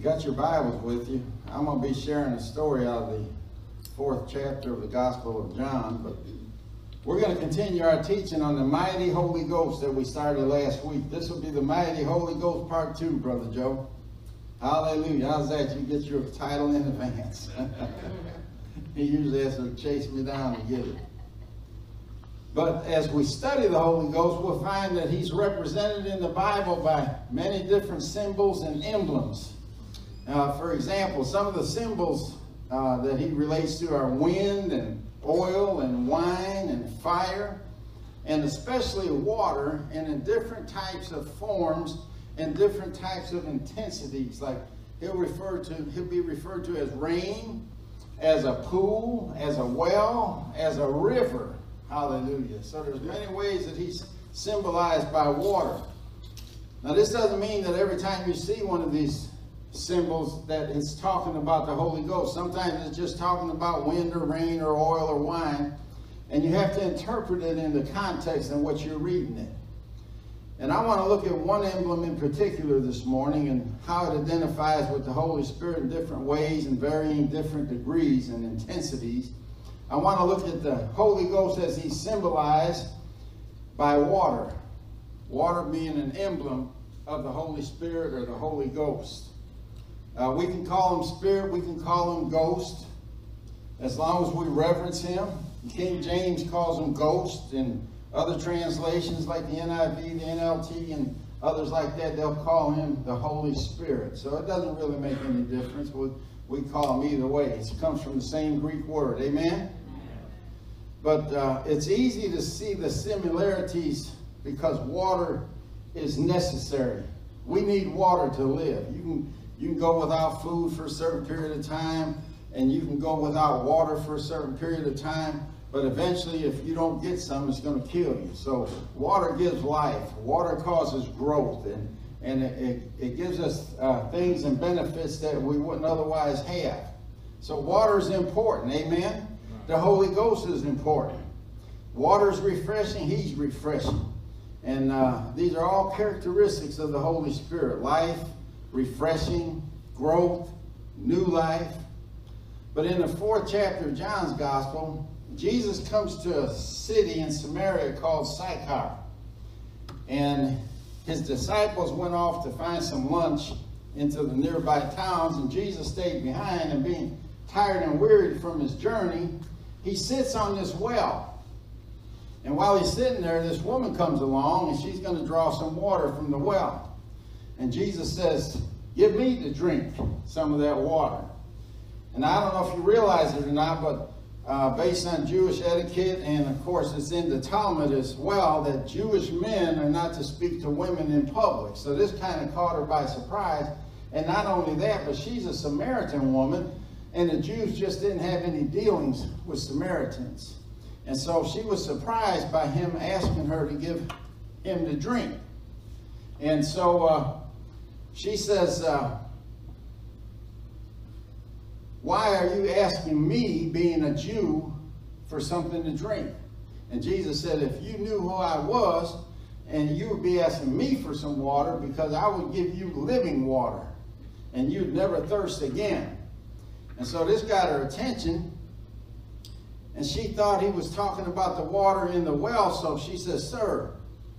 You got your Bibles with you, I'm going to be sharing a story out of the fourth chapter of the Gospel of John, but we're going to continue our teaching on the mighty Holy Ghost that we started last week. This will be the mighty Holy Ghost part two, Brother Joe. Hallelujah. How's that? You get your title in advance. he usually has to chase me down to get it. But as we study the Holy Ghost, we'll find that he's represented in the Bible by many different symbols and emblems. Uh, for example, some of the symbols uh, that he relates to are wind and oil and wine and fire, and especially water, and in different types of forms and different types of intensities. Like he'll refer to, he'll be referred to as rain, as a pool, as a well, as a river. Hallelujah. So there's many ways that he's symbolized by water. Now this doesn't mean that every time you see one of these symbols that it's talking about the Holy Ghost. Sometimes it's just talking about wind or rain or oil or wine. And you have to interpret it in the context in what you're reading it. And I want to look at one emblem in particular this morning and how it identifies with the Holy Spirit in different ways and varying different degrees and intensities. I want to look at the Holy Ghost as he's symbolized by water. Water being an emblem of the Holy Spirit or the Holy Ghost. Uh, we can call him Spirit, we can call him Ghost, as long as we reverence him. King James calls him Ghost, and other translations like the NIV, the NLT, and others like that, they'll call him the Holy Spirit. So it doesn't really make any difference. We, we call him either way. It comes from the same Greek word. Amen? But uh, it's easy to see the similarities because water is necessary. We need water to live. You can, you can go without food for a certain period of time, and you can go without water for a certain period of time, but eventually if you don't get some, it's going to kill you. So water gives life. Water causes growth, and, and it, it, it gives us uh, things and benefits that we wouldn't otherwise have. So water is important, amen? The Holy Ghost is important. Water is refreshing, He's refreshing. And uh, these are all characteristics of the Holy Spirit. Life, refreshing, growth, new life. But in the fourth chapter of John's Gospel, Jesus comes to a city in Samaria called Sychar. And his disciples went off to find some lunch into the nearby towns, and Jesus stayed behind, and being tired and wearied from his journey, he sits on this well. And while he's sitting there, this woman comes along and she's going to draw some water from the well. And Jesus says, Give me to drink some of that water. And I don't know if you realize it or not, but uh, based on Jewish etiquette, and of course it's in the Talmud as well, that Jewish men are not to speak to women in public. So this kind of caught her by surprise. And not only that, but she's a Samaritan woman, and the Jews just didn't have any dealings with Samaritans. And so she was surprised by him asking her to give him to drink. And so uh, she says, uh, Why are you asking me, being a Jew, for something to drink? And Jesus said, If you knew who I was, and you would be asking me for some water, because I would give you living water, and you'd never thirst again. And so this got her attention. And she thought he was talking about the water in the well. So she says, Sir,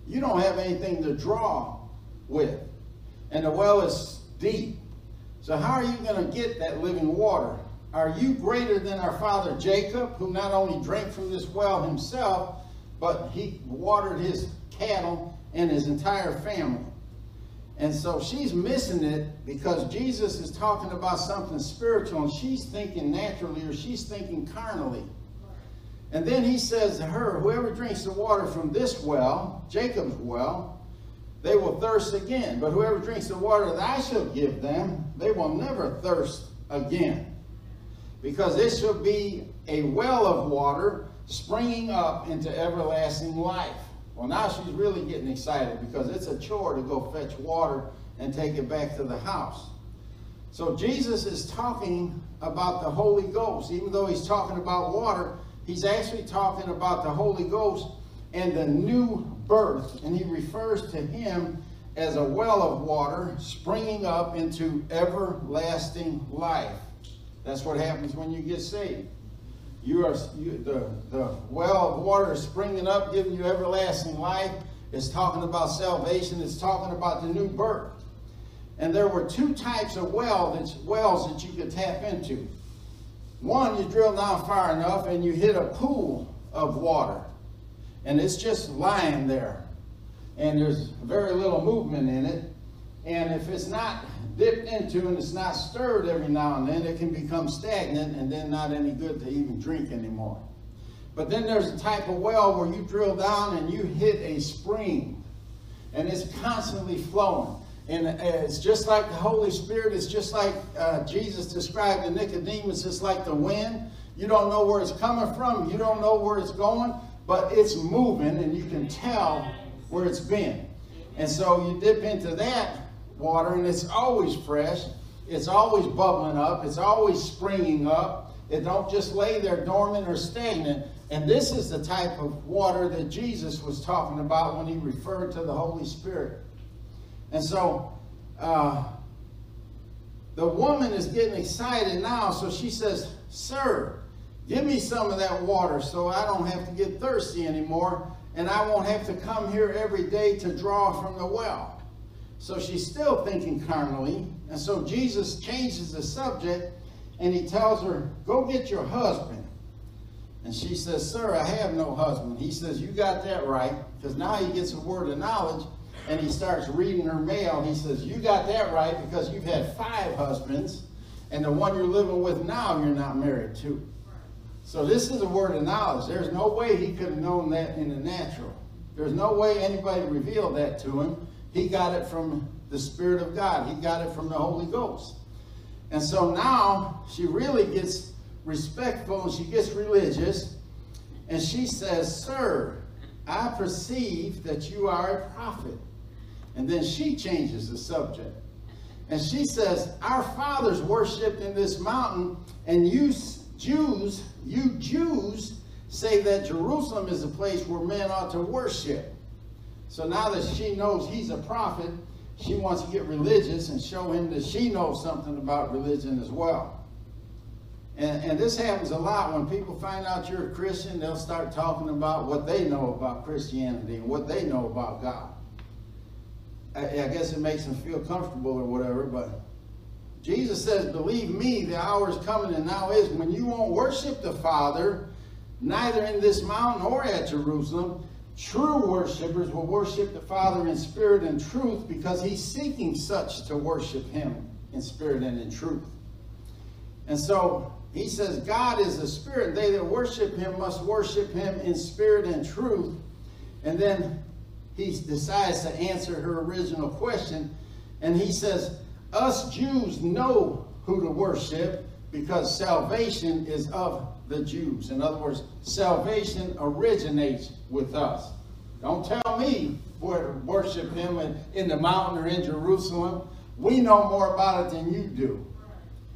you don't have anything to draw with. And the well is deep. So how are you going to get that living water? Are you greater than our father Jacob, who not only drank from this well himself, but he watered his cattle and his entire family? And so she's missing it because Jesus is talking about something spiritual and she's thinking naturally or she's thinking carnally. And then he says to her, whoever drinks the water from this well, Jacob's well, they will thirst again. But whoever drinks the water that I shall give them, they will never thirst again. Because it shall be a well of water springing up into everlasting life. Well, now she's really getting excited because it's a chore to go fetch water and take it back to the house. So Jesus is talking about the Holy Ghost. Even though he's talking about water, he's actually talking about the Holy Ghost and the new birth. And he refers to him as a well of water springing up into everlasting life. That's what happens when you get saved. You are you, the, the well of water is springing up, giving you everlasting life. It's talking about salvation. It's talking about the new birth. And there were two types of well wells that you could tap into. One, you drill down far enough and you hit a pool of water. And it's just lying there. And there's very little movement in it. And if it's not dipped into and it's not stirred every now and then, it can become stagnant and then not any good to even drink anymore. But then there's a type of well where you drill down and you hit a spring. And it's constantly flowing. And it's just like the Holy Spirit. It's just like uh, Jesus described to Nicodemus. It's like the wind. You don't know where it's coming from. You don't know where it's going. But it's moving and you can tell where it's been. And so you dip into that water and it's always fresh. It's always bubbling up. It's always springing up. It don't just lay there dormant or stagnant. And this is the type of water that Jesus was talking about when he referred to the Holy Spirit. And so uh, the woman is getting excited now. So she says, Sir, give me some of that water so I don't have to get thirsty anymore. And I won't have to come here every day to draw from the well. So she's still thinking carnally. And so Jesus changes the subject and he tells her, Go get your husband. And she says, Sir, I have no husband. He says, You got that right. Because now he gets a word of knowledge and he starts reading her mail. He says, You got that right because you've had five husbands, and the one you're living with now you're not married to. So this is a word of knowledge. There's no way he could have known that in the natural. There's no way anybody revealed that to him. He got it from the Spirit of God. He got it from the Holy Ghost. And so now she really gets respectful and she gets religious. And she says, Sir, I perceive that you are a prophet. And then she changes the subject. And she says, Our fathers worshipped in this mountain, and you Jews, you Jews say that Jerusalem is a place where men ought to worship. So now that she knows he's a prophet, she wants to get religious and show him that she knows something about religion as well. And, and this happens a lot when people find out you're a Christian, they'll start talking about what they know about Christianity and what they know about God. I, I guess it makes them feel comfortable or whatever, but Jesus says, Believe me, the hour is coming and now is when you won't worship the Father, neither in this mountain or at Jerusalem. True worshippers will worship the Father in spirit and truth because he's seeking such to worship him in spirit and in truth. And so he says, God is a spirit. They that worship him must worship him in spirit and truth. And then he decides to answer her original question. And he says, Us Jews know who to worship because salvation is of the Jews. In other words, salvation originates with us. Don't tell me where to worship him in, in the mountain or in Jerusalem. We know more about it than you do.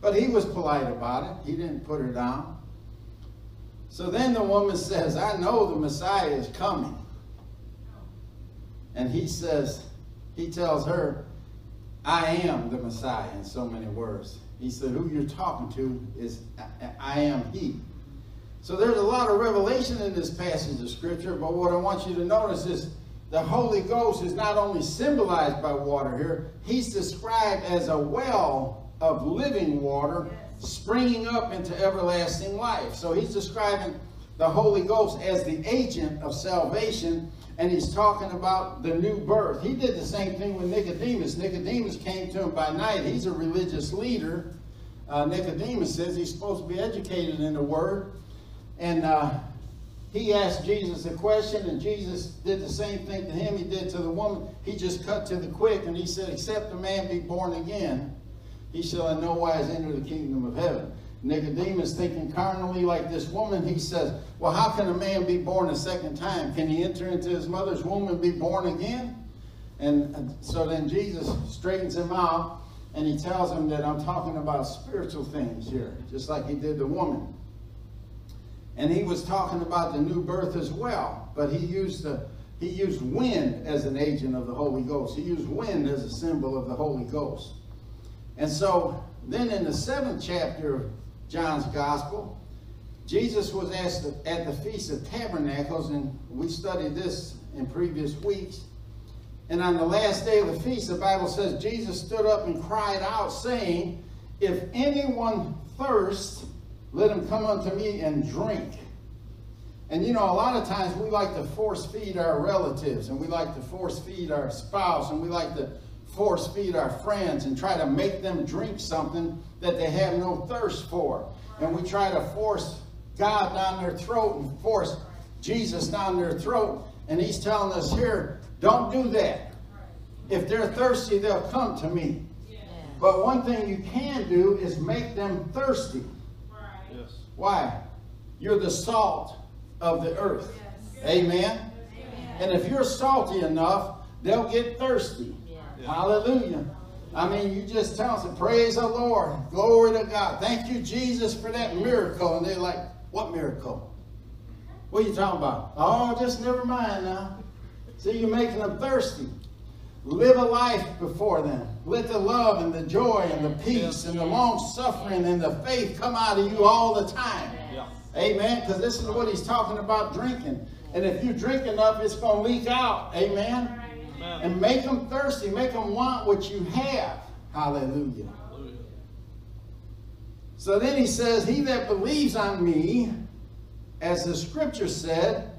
But he was polite about it. He didn't put her down. So then the woman says, I know the Messiah is coming. And he says, he tells her, I am the Messiah in so many words. He said, who you're talking to is, I am he. So there's a lot of revelation in this passage of scripture, but what I want you to notice is the Holy Ghost is not only symbolized by water here, he's described as a well of living water springing up into everlasting life. So he's describing the Holy Ghost as the agent of salvation and he's talking about the new birth. He did the same thing with Nicodemus. Nicodemus came to him by night. He's a religious leader. Uh, Nicodemus says he's supposed to be educated in the word. And uh, he asked Jesus a question, and Jesus did the same thing to him he did to the woman. He just cut to the quick, and he said, Except a man be born again, he shall in no wise enter the kingdom of heaven. Nicodemus, thinking carnally like this woman, he says, Well, how can a man be born a second time? Can he enter into his mother's womb and be born again? And so then Jesus straightens him out and he tells him that I'm talking about spiritual things here, just like he did the woman. And he was talking about the new birth as well, but he used the he used wind as an agent of the Holy Ghost. He used wind as a symbol of the Holy Ghost. And so then in the seventh chapter John's Gospel, Jesus was asked at the Feast of Tabernacles, and we studied this in previous weeks. And on the last day of the feast, the Bible says Jesus stood up and cried out, saying, If anyone thirst, let him come unto me and drink. And you know, a lot of times we like to force feed our relatives, and we like to force feed our spouse, and we like to force feed our friends and try to make them drink something that they have no thirst for. And we try to force God down their throat and force Jesus down their throat. And he's telling us here, don't do that. If they're thirsty, they'll come to me. But one thing you can do is make them thirsty. Yes. Why? You're the salt of the earth. Yes. Amen? Amen? And if you're salty enough, they'll get thirsty. Hallelujah. I mean, you just tell them, praise the Lord. Glory to God. Thank you, Jesus, for that miracle. And they're like, what miracle? What are you talking about? Oh, just never mind now. See, you're making them thirsty. Live a life before them. Let the love and the joy and the peace and the long suffering and the faith come out of you all the time. Yeah. Amen. Because this is what he's talking about drinking. And if you drink enough, it's going to leak out. Amen. And make them thirsty. Make them want what you have. Hallelujah. Hallelujah. So then he says, He that believes on me, as the scripture said,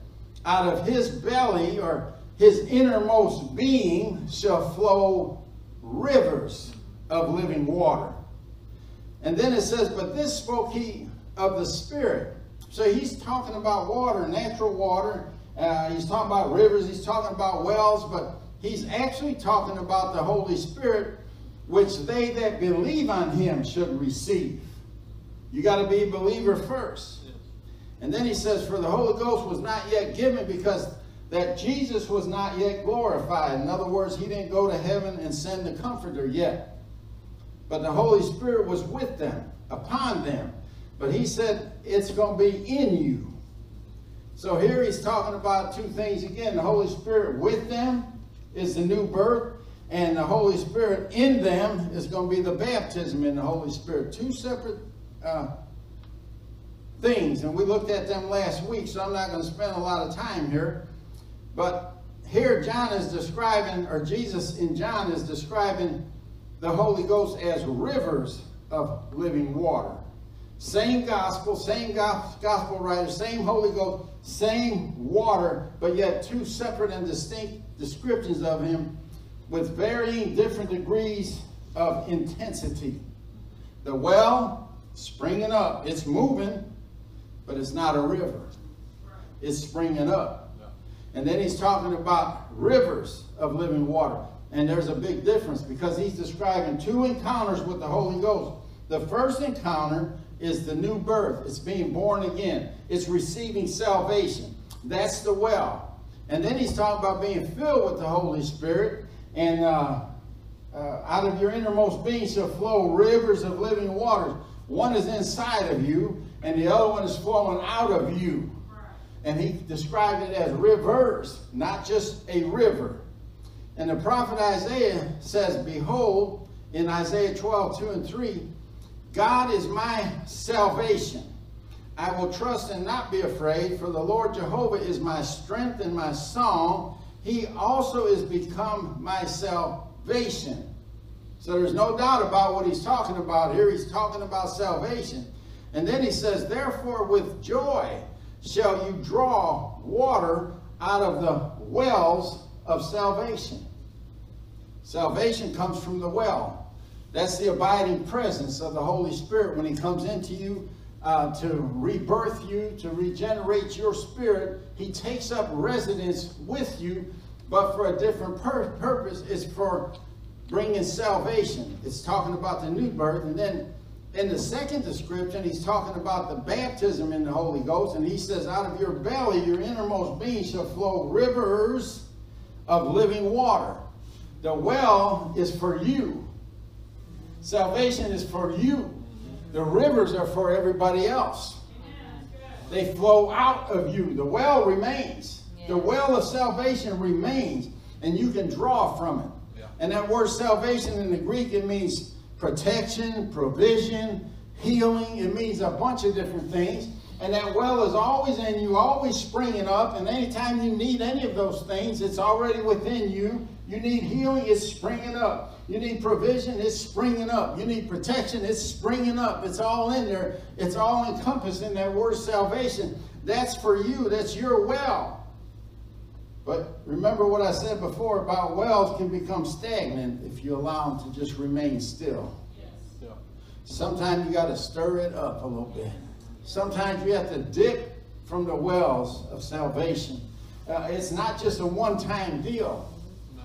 out of his belly or his innermost being shall flow rivers of living water. And then it says, But this spoke he of the Spirit. So he's talking about water, natural water. Uh, he's talking about rivers. He's talking about wells. But he's actually talking about the Holy Spirit, which they that believe on him should receive. You got to be a believer first. And then he says, For the Holy Ghost was not yet given because that Jesus was not yet glorified. In other words, he didn't go to heaven and send the Comforter yet. But the Holy Spirit was with them, upon them. But he said, it's going to be in you. So here he's talking about two things again. The Holy Spirit with them is the new birth. And the Holy Spirit in them is going to be the baptism in the Holy Spirit. Two separate uh, things. And we looked at them last week, so I'm not going to spend a lot of time here. But here John is describing, or Jesus in John is describing the Holy Ghost as rivers of living water. Same gospel, same gospel writer, same Holy Ghost, same water, but yet two separate and distinct descriptions of him with varying different degrees of intensity. The well, springing up, it's moving, but it's not a river. It's springing up. And then he's talking about rivers of living water. And there's a big difference because he's describing two encounters with the Holy Ghost. The first encounter is the new birth. It's being born again. It's receiving salvation. That's the well. And then he's talking about being filled with the Holy Spirit. And uh, uh, out of your innermost being shall flow rivers of living waters. One is inside of you, and the other one is flowing out of you. And he described it as rivers, not just a river. And the prophet Isaiah says, Behold, in Isaiah 12, 2 and 3, God is my salvation. I will trust and not be afraid, for the Lord Jehovah is my strength and my song. He also is become my salvation. So there's no doubt about what he's talking about here. He's talking about salvation. And then he says, Therefore, with joy shall you draw water out of the wells of salvation. Salvation comes from the well. That's the abiding presence of the Holy Spirit when he comes into you. uh, to rebirth you, to regenerate your spirit. He takes up residence with you, but for a different pur purpose. It's for bringing salvation. It's talking about the new birth. And then in the second description, he's talking about the baptism in the Holy Ghost. And he says, out of your belly, your innermost being shall flow rivers of living water. The well is for you. Salvation is for you. The rivers are for everybody else. They flow out of you. The well remains. The well of salvation remains, and you can draw from it. And that word salvation in the Greek, it means protection, provision, healing. It means a bunch of different things. And that well is always in you, always springing up. And anytime you need any of those things, it's already within you. You need healing, it's springing up. You need provision, it's springing up. You need protection, it's springing up. It's all in there. It's all encompassed in that word salvation. That's for you. That's your well. But remember what I said before about wells can become stagnant if you allow them to just remain still. Yes. Yeah. Sometimes you got to stir it up a little bit. Sometimes we have to dip from the wells of salvation. Uh, it's not just a one-time deal.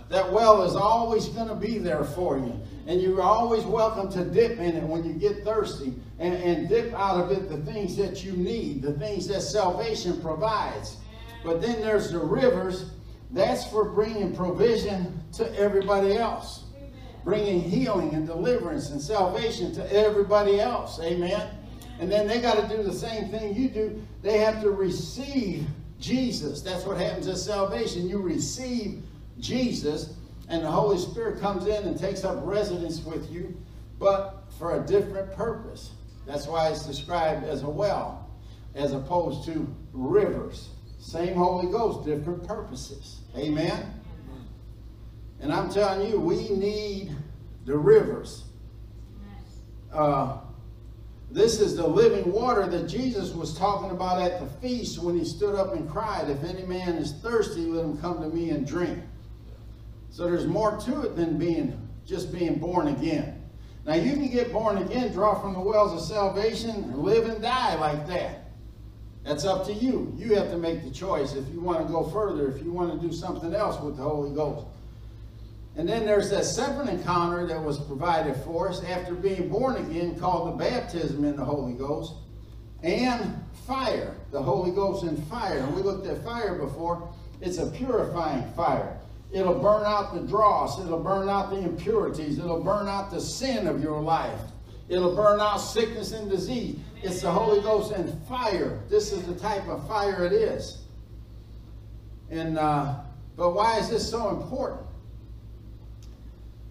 That well is always going to be there for you. And you're always welcome to dip in it when you get thirsty and, and dip out of it the things that you need, the things that salvation provides. But then there's the rivers. That's for bringing provision to everybody else. Bringing healing and deliverance and salvation to everybody else. Amen. And then they got to do the same thing you do. They have to receive Jesus. That's what happens at salvation. You receive Jesus, and the Holy Spirit comes in and takes up residence with you, but for a different purpose. That's why it's described as a well, as opposed to rivers. Same Holy Ghost, different purposes. Amen? And I'm telling you, we need the rivers. Uh, this is the living water that Jesus was talking about at the feast when he stood up and cried, If any man is thirsty, let him come to me and drink. So there's more to it than being just being born again. Now you can get born again, draw from the wells of salvation, live and die like that. That's up to you. You have to make the choice if you want to go further, if you want to do something else with the Holy Ghost. And then there's that second encounter that was provided for us after being born again called the baptism in the Holy Ghost and fire, the Holy Ghost and fire. And we looked at fire before. It's a purifying fire. It'll burn out the dross. It'll burn out the impurities. It'll burn out the sin of your life. It'll burn out sickness and disease. It's the Holy Ghost and fire. This is the type of fire it is. And uh, but why is this so important?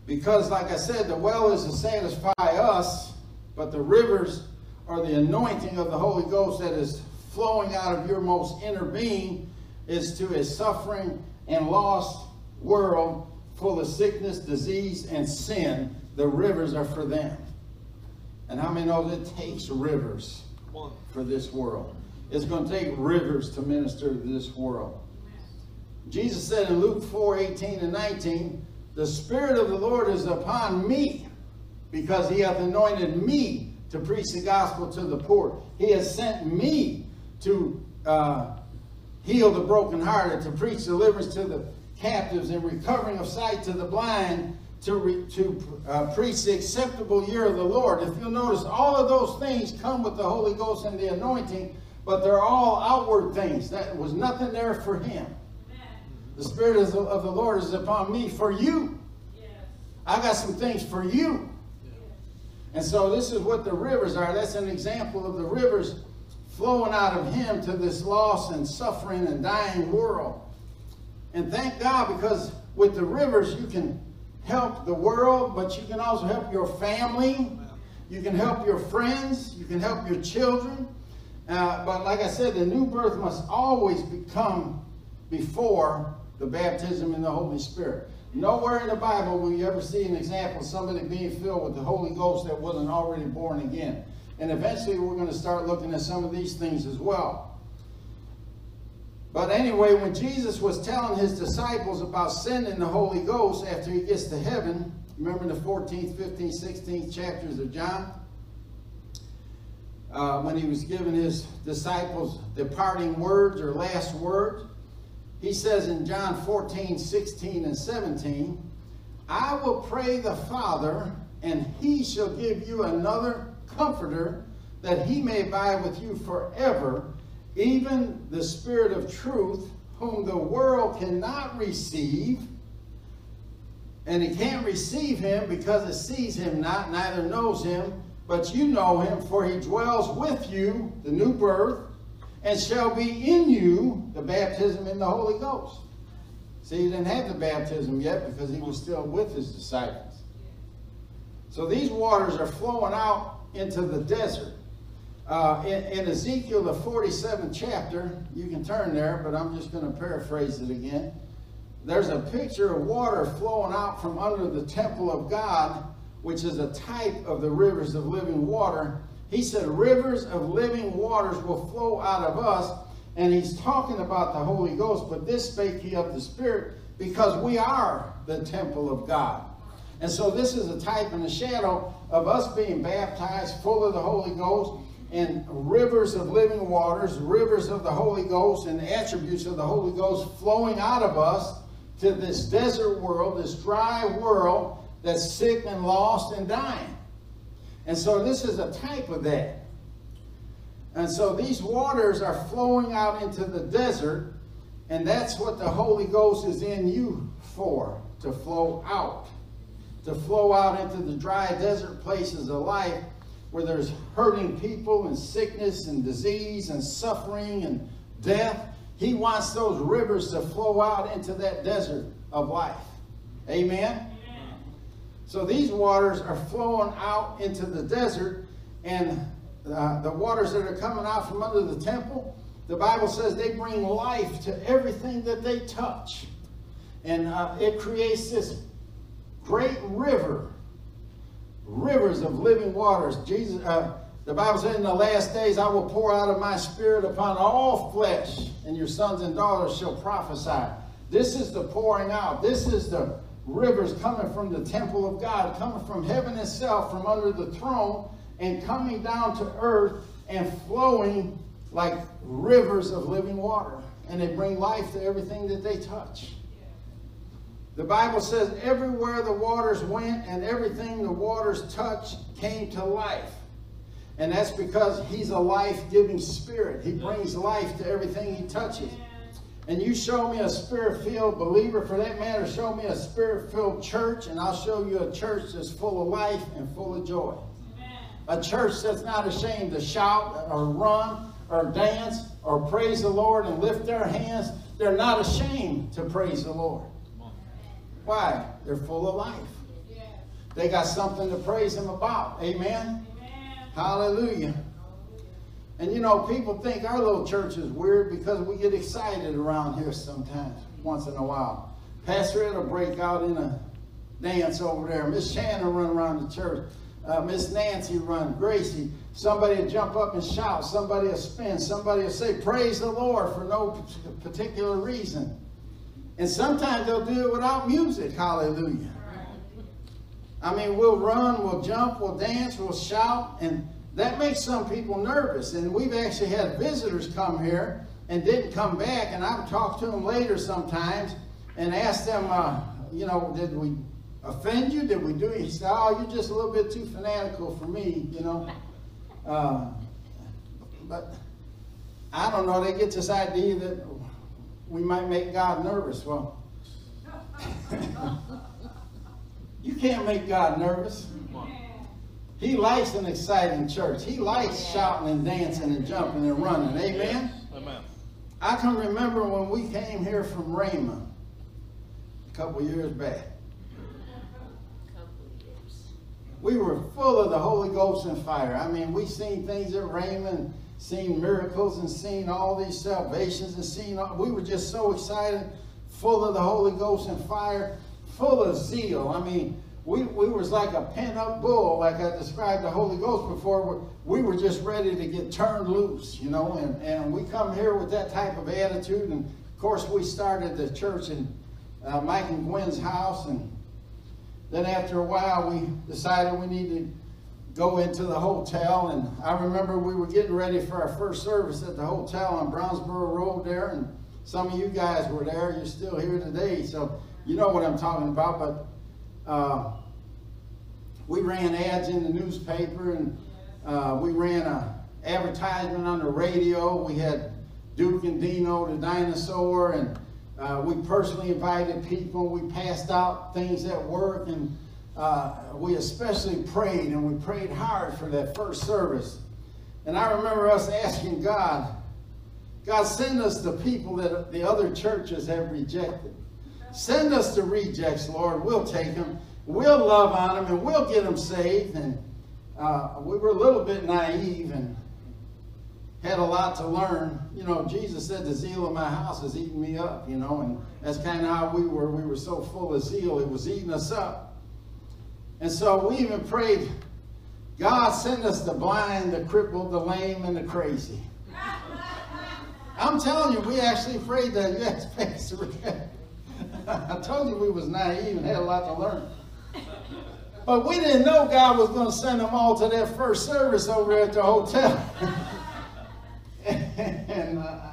Because, like I said, the well is to satisfy us, but the rivers are the anointing of the Holy Ghost that is flowing out of your most inner being is to a suffering and lost world full of sickness, disease, and sin, the rivers are for them. And how many know that it takes rivers for this world? It's going to take rivers to minister to this world. Jesus said in Luke 4, 18 and 19, The Spirit of the Lord is upon me, because he hath anointed me to preach the gospel to the poor. He has sent me to uh, heal the brokenhearted, to preach deliverance to the captives and recovering of sight to the blind to, re, to uh, preach the acceptable year of the Lord. If you'll notice, all of those things come with the Holy Ghost and the anointing, but they're all outward things. That was nothing there for him. The Spirit of the, of the, Lord is upon me for you. Yes. I got some things for you. Yes. And so this is what the rivers are. That's an example of the rivers flowing out of him to this lost and suffering and dying world. And thank God because with the rivers you can help the world, but you can also help your family. You can help your friends. You can help your children. Uh, but like I said, the new birth must always become before the baptism in the Holy Spirit. Nowhere in the Bible will you ever see an example of somebody being filled with the Holy Ghost that wasn't already born again. And eventually we're going to start looking at some of these things as well. But anyway, when Jesus was telling his disciples about sending the Holy Ghost after he gets to heaven, remember the 14th, 15th, 16th chapters of John? uh, when he was giving his disciples departing words or last words. He says in John 14, 16, and 17, I will pray the Father, and he shall give you another comforter, that he may abide with you forever, even the Spirit of truth, whom the world cannot receive. And it can't receive him because it sees him not, neither knows him. But you know him, for he dwells with you, the new birth, and shall be in you, the baptism in the Holy Ghost. See, he didn't have the baptism yet because he was still with his disciples. So these waters are flowing out into the desert. Uh, in, in, Ezekiel, the 47th chapter, you can turn there, but I'm just going to paraphrase it again. There's a picture of water flowing out from under the temple of God, which is a type of the rivers of living water. He said, Rivers of living waters will flow out of us. And he's talking about the Holy Ghost, but this spake he of the Spirit, because we are the temple of God. And so this is a type and a shadow of us being baptized full of the Holy Ghost and rivers of living waters, rivers of the Holy Ghost and attributes of the Holy Ghost flowing out of us to this desert world, this dry world that's sick and lost and dying. And so this is a type of that. And so these waters are flowing out into the desert, and that's what the Holy Ghost is in you for, to flow out. To flow out into the dry desert places of life where there's hurting people and sickness and disease and suffering and death. He wants those rivers to flow out into that desert of life. Amen? So these waters are flowing out into the desert, and uh, the waters that are coming out from under the temple, the Bible says they bring life to everything that they touch. And uh, it creates this great river rivers of living waters. Jesus, uh, the Bible says, in the last days I will pour out of my spirit upon all flesh, and your sons and daughters shall prophesy. This is the pouring out. This is the rivers coming from the temple of God, coming from heaven itself, from under the throne, and coming down to earth and flowing like rivers of living water. And they bring life to everything that they touch. The Bible says everywhere the waters went and everything the waters touched came to life. And that's because he's a life-giving spirit. He brings life to everything he touches. And you show me a spirit-filled believer, for that matter, show me a spirit-filled church, and I'll show you a church that's full of life and full of joy. A church that's not ashamed to shout or run or dance or praise the Lord and lift their hands. They're not ashamed to praise the Lord. Why? They're full of life. They got something to praise him about. Amen? Amen? Hallelujah. And you know, people think our little church is weird because we get excited around here sometimes, once in a while. Pastor Ed will break out in a dance over there. Miss Shannon run around the church. Uh, Miss Nancy run. Gracie. Somebody will jump up and shout. Somebody will spin. Somebody will say, praise the Lord for no particular reason. And sometimes they'll do it without music. Hallelujah. I mean, we'll run, we'll jump, we'll dance, we'll shout, and that makes some people nervous. And we've actually had visitors come here and didn't come back, and I've talked to them later sometimes and asked them, uh, you know, did we offend you? Did we do it? He said, oh, you're just a little bit too fanatical for me, you know. Uh, but I don't know, they get this idea that we might make God nervous. Well, you can't make God nervous. He likes an exciting church. He likes shouting and dancing and jumping and running. Amen? Amen. I can remember when we came here from Raymond a couple years back. Couple years. We were full of the Holy Ghost and fire. I mean, we seen things at Raymond seen miracles and seen all these salvations and seen all, we were just so excited, full of the Holy Ghost and fire, full of zeal. I mean, we, we was like a pent-up bull, like I described the Holy Ghost before. We were just ready to get turned loose, you know, and, and we come here with that type of attitude. And, of course, we started the church in uh, Mike and Gwen's house, and then after a while, we decided we needed to go into the hotel, and I remember we were getting ready for our first service at the hotel on Brownsboro Road there, and some of you guys were there. You're still here today, so you know what I'm talking about. But uh, we ran ads in the newspaper, and uh, we ran a advertisement on the radio. We had Duke and Dino, the dinosaur, and uh, we personally invited people. We passed out things at work, and uh, we especially prayed, and we prayed hard for that first service. And I remember us asking God, God, send us the people that the other churches have rejected. Send us the rejects, Lord. We'll take them. We'll love on them, and we'll get them saved. And uh, we were a little bit naive and had a lot to learn. You know, Jesus said, the zeal of my house is eating me up, you know, and that's kind of how we were. We were so full of zeal, it was eating us up. And so we even prayed, God send us the blind, the crippled, the lame, and the crazy. I'm telling you, we actually prayed that. Yes, Pastor. I told you we was naive and had a lot to learn. But we didn't know God was going to send them all to that first service over at the hotel. and uh,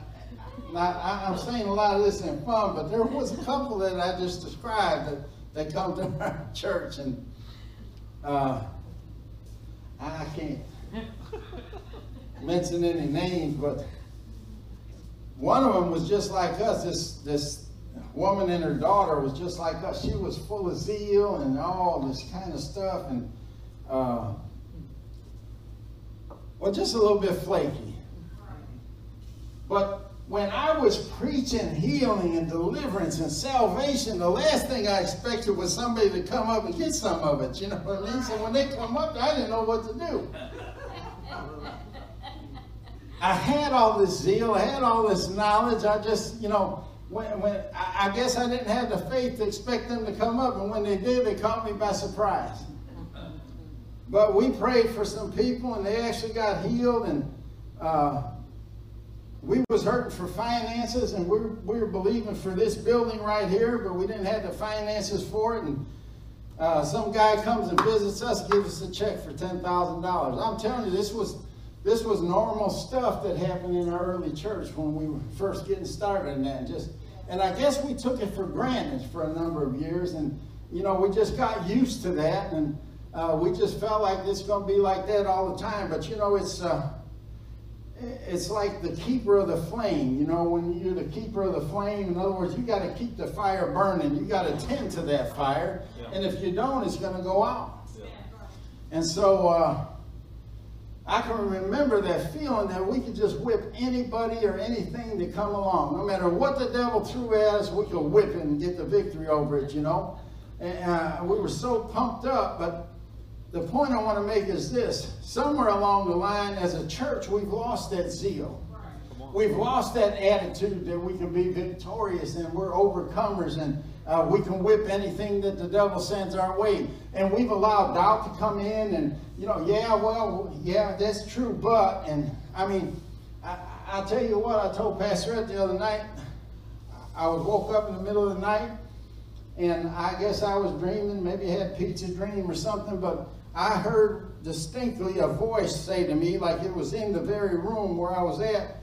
I, am saying a lot of this in fun, but there was a couple that I just described that, that come to our church, and uh, I can't mention any names, but one of them was just like us. This this woman and her daughter was just like us. She was full of zeal and all this kind of stuff, and uh, well, just a little bit flaky. But when I was preaching healing and deliverance and salvation, the last thing I expected was somebody to come up and get some of it. You know what I mean? So when they come up, I didn't know what to do. I had all this zeal, I had all this knowledge. I just, you know, when, when I, I guess I didn't have the faith to expect them to come up, and when they did, they caught me by surprise. But we prayed for some people, and they actually got healed, and uh, we was hurting for finances and we were, we were believing for this building right here, but we didn't have the finances for it. And uh, some guy comes and visits us, gives us a check for $10,000. I'm telling you, this was, this was normal stuff that happened in our early church when we were first getting started and that. Just, and I guess we took it for granted for a number of years. And, you know, we just got used to that. And uh, we just felt like it's going to be like that all the time. But, you know, it's... Uh, it's like the keeper of the flame. You know, when you're the keeper of the flame, in other words, you got to keep the fire burning. You got to tend to that fire. Yeah. And if you don't, it's going to go out. Yeah. And so uh, I can remember that feeling that we could just whip anybody or anything to come along. No matter what the devil threw at us, we could whip it and get the victory over it, you know. And uh, we were so pumped up, but the point I want to make is this. Somewhere along the line, as a church, we've lost that zeal. We've lost that attitude that we can be victorious and we're overcomers and uh, we can whip anything that the devil sends our way. And we've allowed doubt to come in and, you know, yeah, well, yeah, that's true, but, and I mean, I, I'll tell you what, I told Pastor Ed the other night, I was woke up in the middle of the night and I guess I was dreaming, maybe had pizza dream or something, but I heard distinctly a voice say to me, like it was in the very room where I was at,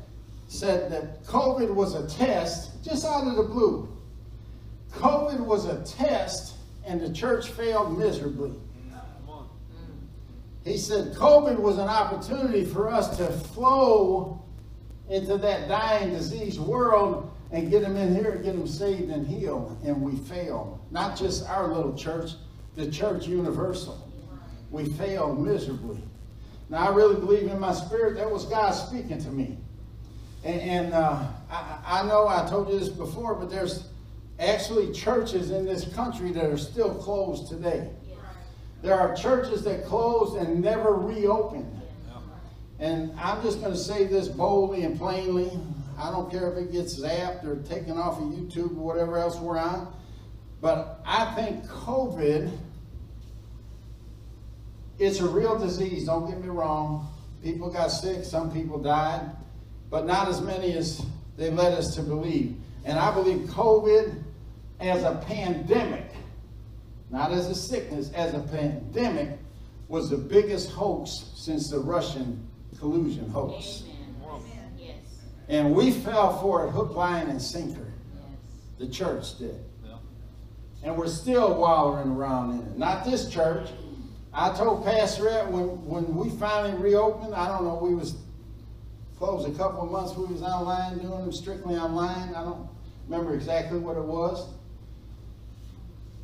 said that COVID was a test, just out of the blue. COVID was a test, and the church failed miserably. He said COVID was an opportunity for us to flow into that dying, diseased world and get them in here and get them saved and healed. And we failed. Not just our little church, the church universal we failed miserably. Now, I really believe in my spirit that was God speaking to me. And, and uh, I, I know I told you this before, but there's actually churches in this country that are still closed today. There are churches that closed and never reopened. And I'm just going to say this boldly and plainly. I don't care if it gets zapped or taken off of YouTube or whatever else we're on. But I think COVID it's a real disease, don't get me wrong. People got sick, some people died, but not as many as they led us to believe. And I believe COVID as a pandemic, not as a sickness, as a pandemic, was the biggest hoax since the Russian collusion hoax. Amen. And we fell for it hook, line, and sinker. Yes. The church did. And we're still wallowing around in it. Not this church. I told Pastor Ed when, when we finally reopened, I don't know, we was closed a couple of months, we was online doing them strictly online. I don't remember exactly what it was.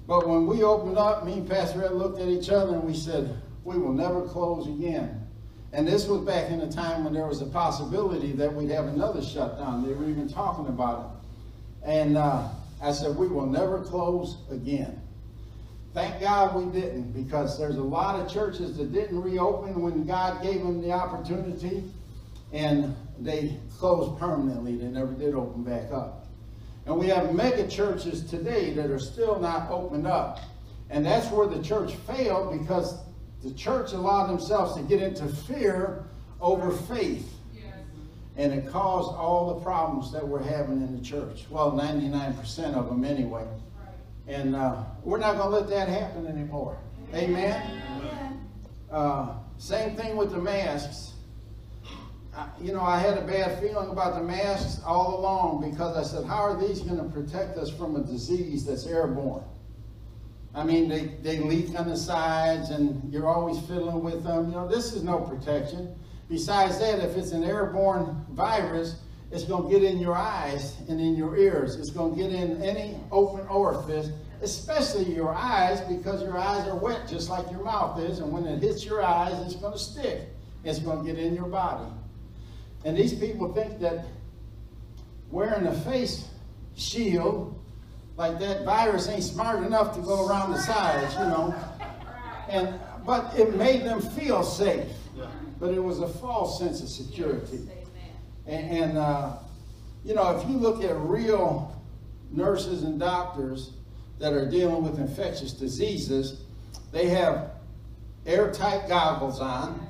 But when we opened up, me and Pastor Ed looked at each other and we said, we will never close again. And this was back in a time when there was a possibility that we'd have another shutdown. They were even talking about it. And uh, I said, we will never close again. Thank God we didn't because there's a lot of churches that didn't reopen when God gave them the opportunity and they closed permanently. They never did open back up. And we have mega churches today that are still not opened up. And that's where the church failed because the church allowed themselves to get into fear over faith. And it caused all the problems that we're having in the church. Well, 99% of them anyway. And uh, we're not going to let that happen anymore. Amen? Uh, same thing with the masks. You know, I had a bad feeling about the masks all along because I said, how are these going to protect us from a disease that's airborne? I mean, they, they leak on the sides and you're always fiddling with them. You know, this is no protection. Besides that, if it's an airborne virus, it's going to get in your eyes and in your ears. It's going to get in any open orifice, especially your eyes, because your eyes are wet just like your mouth is. And when it hits your eyes, it's going to stick. It's going to get in your body. And these people think that wearing a face shield like that virus ain't smart enough to go around the sides, you know. And but it made them feel safe. But it was a false sense of security. And, and uh, you know, if you look at real nurses and doctors that are dealing with infectious diseases, they have airtight goggles on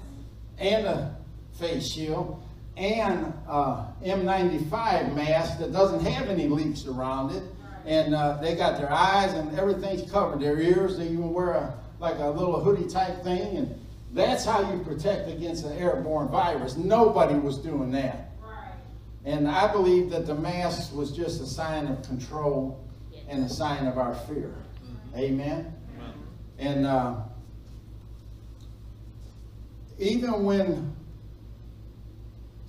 and a face shield and uh, N95 mask that doesn't have any leaks around it. And uh, they got their eyes and everything's covered. Their ears, they even wear a, like a little hoodie type thing. And that's how you protect against an airborne virus. Nobody was doing that. And I believe that the mask was just a sign of control and a sign of our fear. Amen? And uh, even when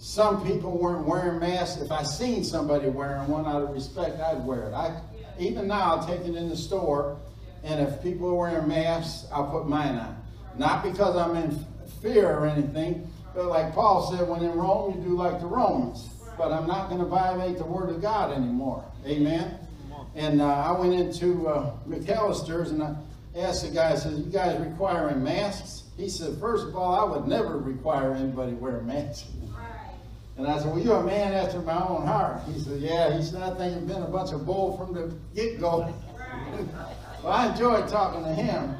some people weren't wearing masks, if I seen somebody wearing one out of respect, I'd wear it. I, even now, I'll take it in the store, and if people are wearing masks, I'll put mine on. Not because I'm in fear or anything, but like Paul said, when in Rome, you do like the Romans. But I'm not going to violate the Word of God anymore. Amen? And uh, I went into uh, McAlister's and I asked the guy, I said, you guys requiring masks? He said, first of all, I would never require anybody wear a mask. And I said, well, you're a man after my own heart. He said, yeah. He said, I think you've been a bunch of bull from the get-go. well, I enjoyed talking to him.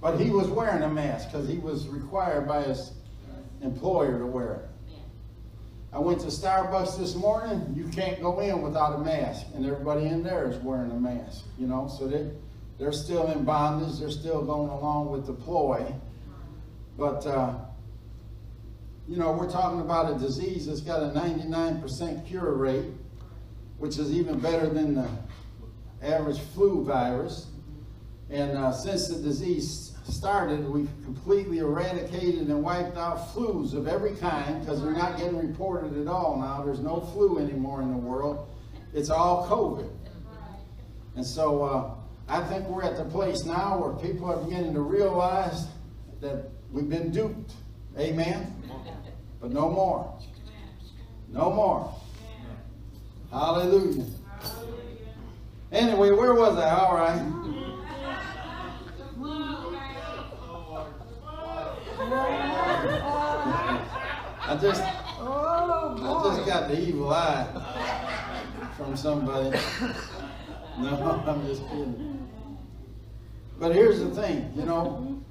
But he was wearing a mask because he was required by his employer to wear it. I went to Starbucks this morning. You can't go in without a mask, and everybody in there is wearing a mask. You know, so they they're still in bondage. They're still going along with the ploy. But uh, you know, we're talking about a disease that's got a 99% cure rate, which is even better than the average flu virus. And uh, since the disease started, we've completely eradicated and wiped out flus of every kind because they're not getting reported at all now. There's no flu anymore in the world. It's all COVID. And so uh, I think we're at the place now where people are beginning to realize that we've been duped. Amen? But no more. No more. Hallelujah. Anyway, where was I? All right. I just, I just got the evil eye from somebody. No, I'm just kidding. But here's the thing, you know,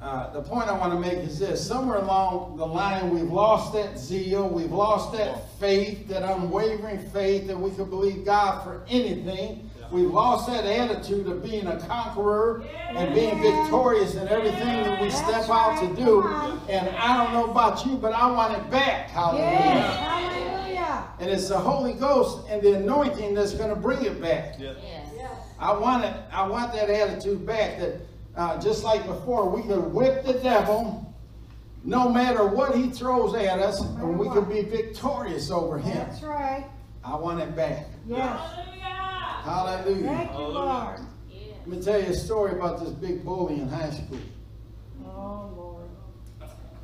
uh, the point I want to make is this. Somewhere along the line, we've lost that zeal. We've lost that faith, that unwavering faith that we could believe God for anything. We've lost that attitude of being a conqueror and being victorious in everything that we step out to do. And I don't know about you, but I want it back. Hallelujah. Yes. Hallelujah. And it's the Holy Ghost and the anointing that's going to bring it back. Yes. I want it. I want that attitude back. That uh, just like before, we could whip the devil, no matter what he throws at us, and we could be victorious over him. That's right. I want it back. Yes. Hallelujah. Thank you, Lord. Let me tell you a story about this big bully in high school. Oh, Lord.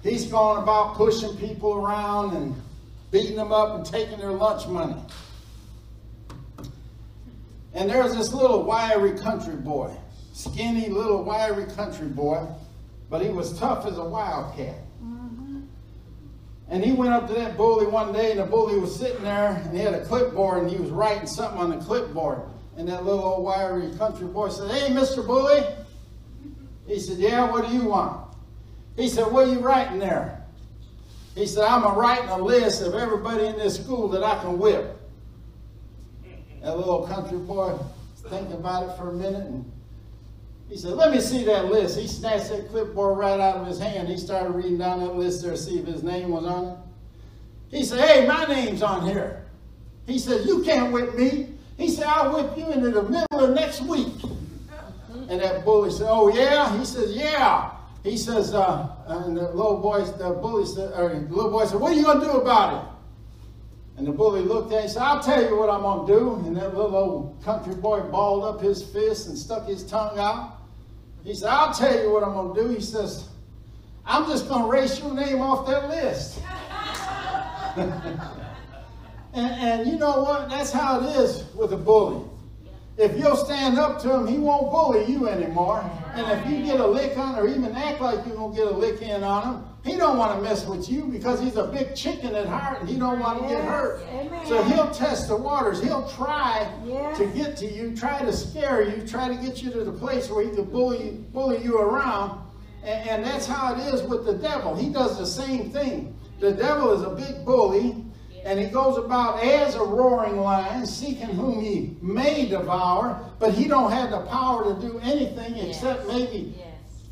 He's going about pushing people around and beating them up and taking their lunch money. And there's this little wiry country boy, skinny little wiry country boy, but he was tough as a wildcat. Mm-hmm. And he went up to that bully one day, and the bully was sitting there, and he had a clipboard, and he was writing something on the clipboard. And that little old wiry country boy said, Hey, Mr. Bully. He said, Yeah, what do you want? He said, What are you writing there? He said, I'm a writing a list of everybody in this school that I can whip. That little country boy was thinking about it for a minute, and he said, Let me see that list. He snatched that clipboard right out of his hand. He started reading down that list there to see if his name was on it. He said, Hey, my name's on here. He said, You can't whip me. He said, I'll whip you into the middle of next week. And that bully said, Oh, yeah? He says, Yeah. He says, uh, and the little boy, the bully said, or the little boy said, What are you going to do about it? And the bully looked at him and said, I'll tell you what I'm going to do. And that little old country boy balled up his fist and stuck his tongue out. He said, I'll tell you what I'm going to do. He says, I'm just going to erase your name off that list. and, and you know what? That's how it is with a bully. If you'll stand up to him, he won't bully you anymore. And if you get a lick on or even act like you're going to get a lick in on him, he don't want to mess with you because he's a big chicken at heart and he don't want to get hurt. Amen. So he'll test the waters. He'll try Yes. to get to you, try to scare you, try to get you to the place where he can bully, bully you around. And, and that's how it is with the devil. He does the same thing. The devil is a big bully, and he goes about as a roaring lion, seeking whom he may devour, but he don't have the power to do anything except maybe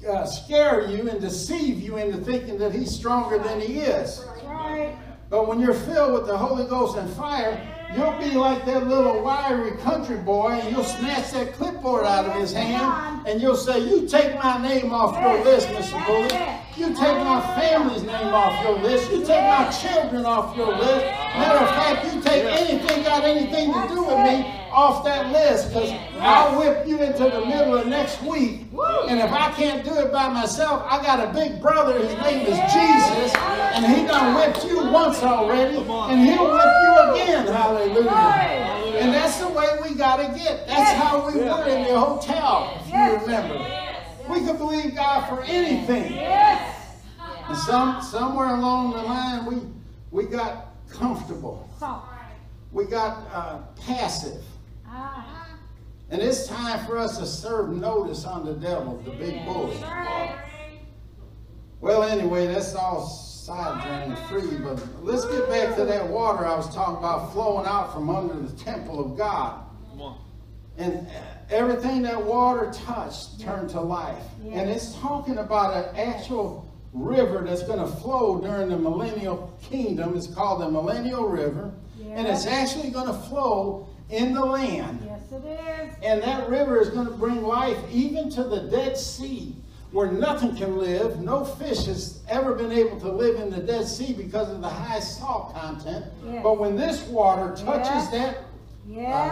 uh, scare you and deceive you into thinking that he's stronger than he is. Right. But when you're filled with the Holy Ghost and fire, you'll be like that little wiry country boy, and you'll snatch that clipboard out of his hand, and you'll say, You take my name off your list, Mr. Bully. You take my family's name off your list. You take my children off your list. Matter of fact, you take anything got anything to do with me off that list, because I'll whip you into the middle of next week. And if I can't do it by myself, I got a big brother. His name is Jesus, and he done whipped you once already, and he'll whip you again. Hallelujah. And that's the way we got to get. That's how we were in the hotel, if you remember. We could believe God for anything. Yes. And some somewhere along the line, we we got comfortable. So, We got uh, passive. ah, And it's time for us to serve notice on the devil, the big bully. right. Well, anyway, that's all sidetracked free, but let's get back to that water I was talking about flowing out from under the temple of God. Come on. And everything that water touched turned to life. And it's talking about an actual river that's going to flow during the millennial kingdom. It's called the millennial river. And it's actually going to flow in the land. Yes, it is. And that river is going to bring life even to the Dead Sea, where nothing can live. No fish has ever been able to live in the Dead Sea because of the high salt content. Yes. But when this water touches Yes. that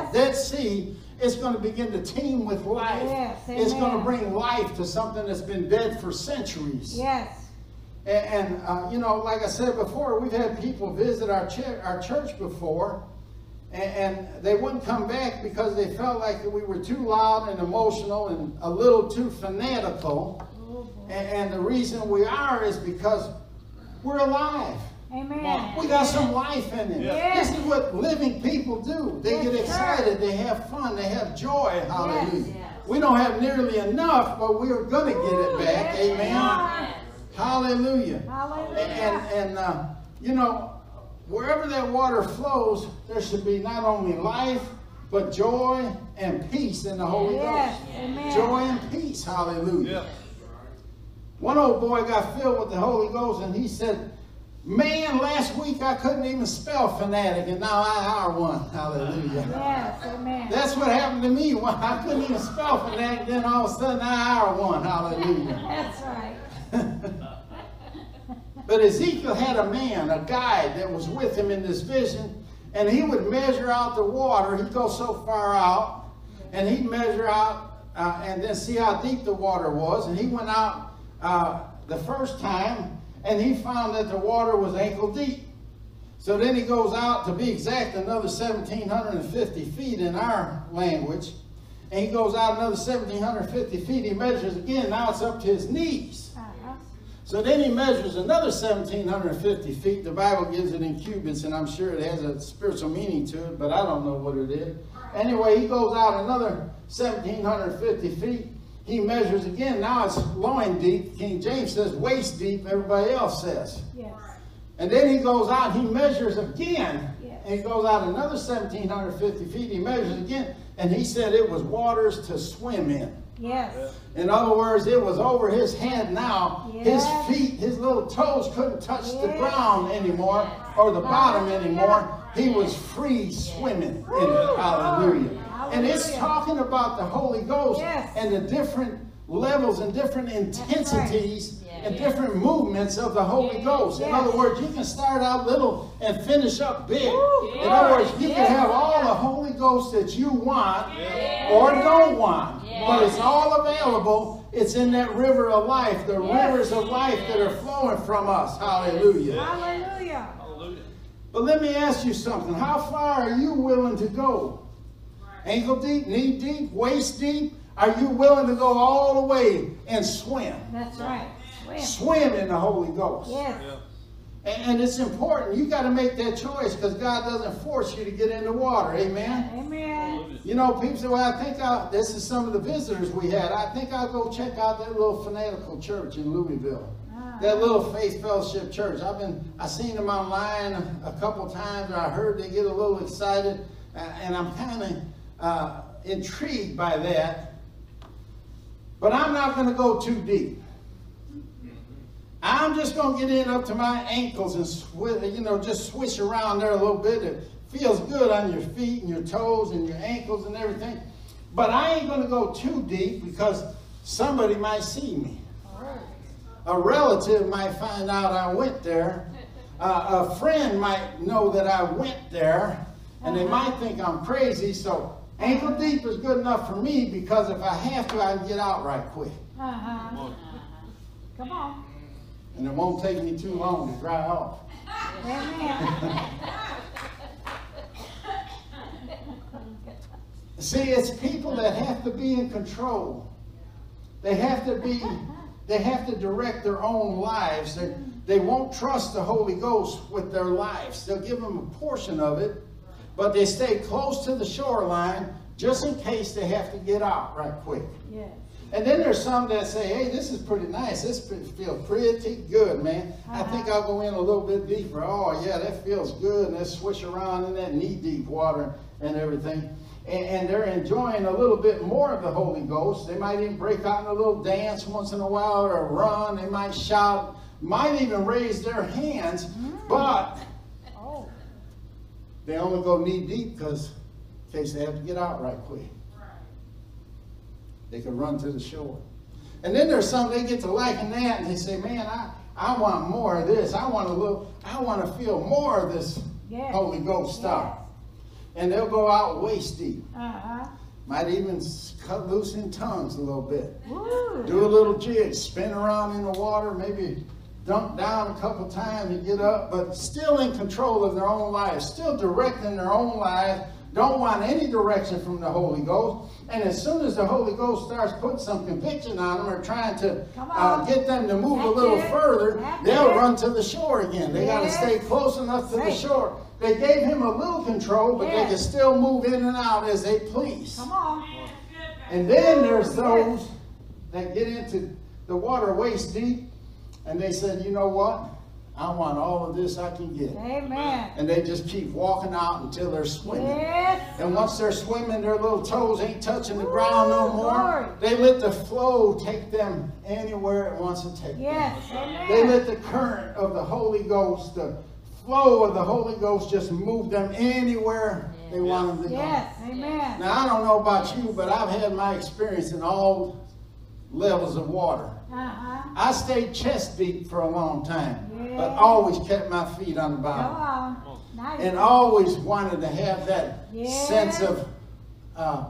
uh, Dead Sea, it's going to begin to teem with life. Yes, it's going to bring life to something that's been dead for centuries. Yes. And, and uh, you know, like I said before, we've had people visit our, ch- our church before, and, and they wouldn't come back because they felt like we were too loud and emotional and a little too fanatical. Oh. And, and the reason we are is because we're alive. Amen. We got some life in it. Yes. This is what living people do. They Yes, get sir. excited, they have fun, they have joy. Hallelujah. Yes. We don't have nearly enough, but we're going to get it back. Yes, Amen. Lord. Hallelujah. Hallelujah. And, and uh, you know, wherever that water flows, there should be not only life, but joy and peace in the Holy Yes. Ghost. Amen. Joy and peace. Hallelujah. One old boy got filled with the Holy Ghost and he said, Man, last week I couldn't even spell fanatic and now I are one. Hallelujah. Yes. Amen. That's what happened to me. I couldn't even spell fanatic, then all of a sudden I are one. Hallelujah. That's right. But Ezekiel had a man, a guide that was with him in this vision, and he would measure out the water. He'd go so far out, and he'd measure out uh, and then see how deep the water was. And he went out uh, the first time, and he found that the water was ankle deep. So then he goes out, to be exact, another 1,750 feet in our language. And he goes out another 1,750 feet. He measures again. Now it's up to his knees. Uh-huh. So then he measures another 1,750 feet. The Bible gives it in cubits, and I'm sure it has a spiritual meaning to it, but I don't know what it is. Anyway, he goes out another 1,750 feet. He measures again. Now it's loin deep. King James says waist deep. Everybody else says. Yes. And then he goes out, he measures again. Yes. And he goes out another 1,750 feet. He measures again. And he said it was waters to swim in. Yes. In other words, it was over his head now. Yes. His feet, his little toes couldn't touch the ground anymore or the bottom anymore. He was free swimming in it. Hallelujah. And it's talking about the Holy Ghost Yes. and the different levels and different intensities Yeah. and different movements of the Holy Yes. Ghost. In Yes. other words, you can start out little and finish up big. Woo. In other words, you can have all the Holy Ghost that you want or don't want. Yeah. But it's all available. It's in that river of life, the Yes. rivers of life that are flowing from us. Hallelujah. Hallelujah. Hallelujah. But let me ask you something. How far are you willing to go? Ankle deep, knee deep, waist deep? Are you willing to go all the way and swim? That's right. Swim. Swim in the Holy Ghost. Yes. And, and it's important. You got to make that choice because God doesn't force you to get in the water. Amen. Amen. You know, people say, well, I think I'll, this is some of the visitors we had. I think I'll go check out that little fanatical church in Louisville. Ah. That little faith fellowship church. I've been, I seen them online a couple times. I heard they get a little excited, uh, and I'm kind of uh, intrigued by that. But I'm not going to go too deep. I'm just going to get in up to my ankles and swi you know just swish around there a little bit. It feels good on your feet and your toes and your ankles and everything. But I ain't going to go too deep because somebody might see me. A relative might find out I went there. Uh, a friend might know that I went there, and they might think I'm crazy. So ankle deep is good enough for me because if I have to, I can get out right quick, Uh-huh. Come on. and it won't take me too long to dry off. See, it's people that have to be in control. They have to be, they have to direct their own lives. They, they won't trust the Holy Ghost with their lives. They'll give them a portion of it, but they stay close to the shoreline just in case they have to get out right quick. Yes. And then there's some that say, hey, this is pretty nice. This feels pretty good, man. I uh-huh. think I'll go in a little bit deeper. Oh, yeah, that feels good. And they swish around in that knee-deep water and everything. And, and they're enjoying a little bit more of the Holy Ghost. They might even break out in a little dance once in a while or a run. They might shout, might even raise their hands. Mm. But Oh. They only go knee-deep because in case they have to get out right quick. They can run to the shore. And then there's some they get to liking that and they say, man, I, I want more of this. I want a little, I want to feel more of this Yes. Holy Ghost stuff. And they'll go out waist deep. Uh-huh. Might even cut loose in tongues a little bit. Woo. Do a little jig, spin around in the water, maybe dunk down a couple times and get up, but still in control of their own lives, still directing their own lives, don't want any direction from the Holy Ghost. And as soon as the Holy Ghost starts putting some conviction on them or trying to uh, get them to move a little it. further, That's they'll it. run to the shore again. They got to stay close enough to the shore. They gave him a little control, but they can still move in and out as they please. Come on. And then there's those that get into the water waist deep and they said, you know what? I want all of this I can get. Amen. And they just keep walking out until they're swimming. Yes. And once they're swimming, their little toes ain't touching the ground no more. glory. They let the flow take them anywhere it wants to take them. Yes. They let the current of the Holy Ghost, the flow of the Holy Ghost just move them anywhere they want them to go. Yes. Amen. Now, I don't know about you, but I've had my experience in all levels of water. Uh-huh. I stayed chest deep for a long time, but always kept my feet on the bottom. on. Nice. And always wanted to have that Yes. sense of, uh,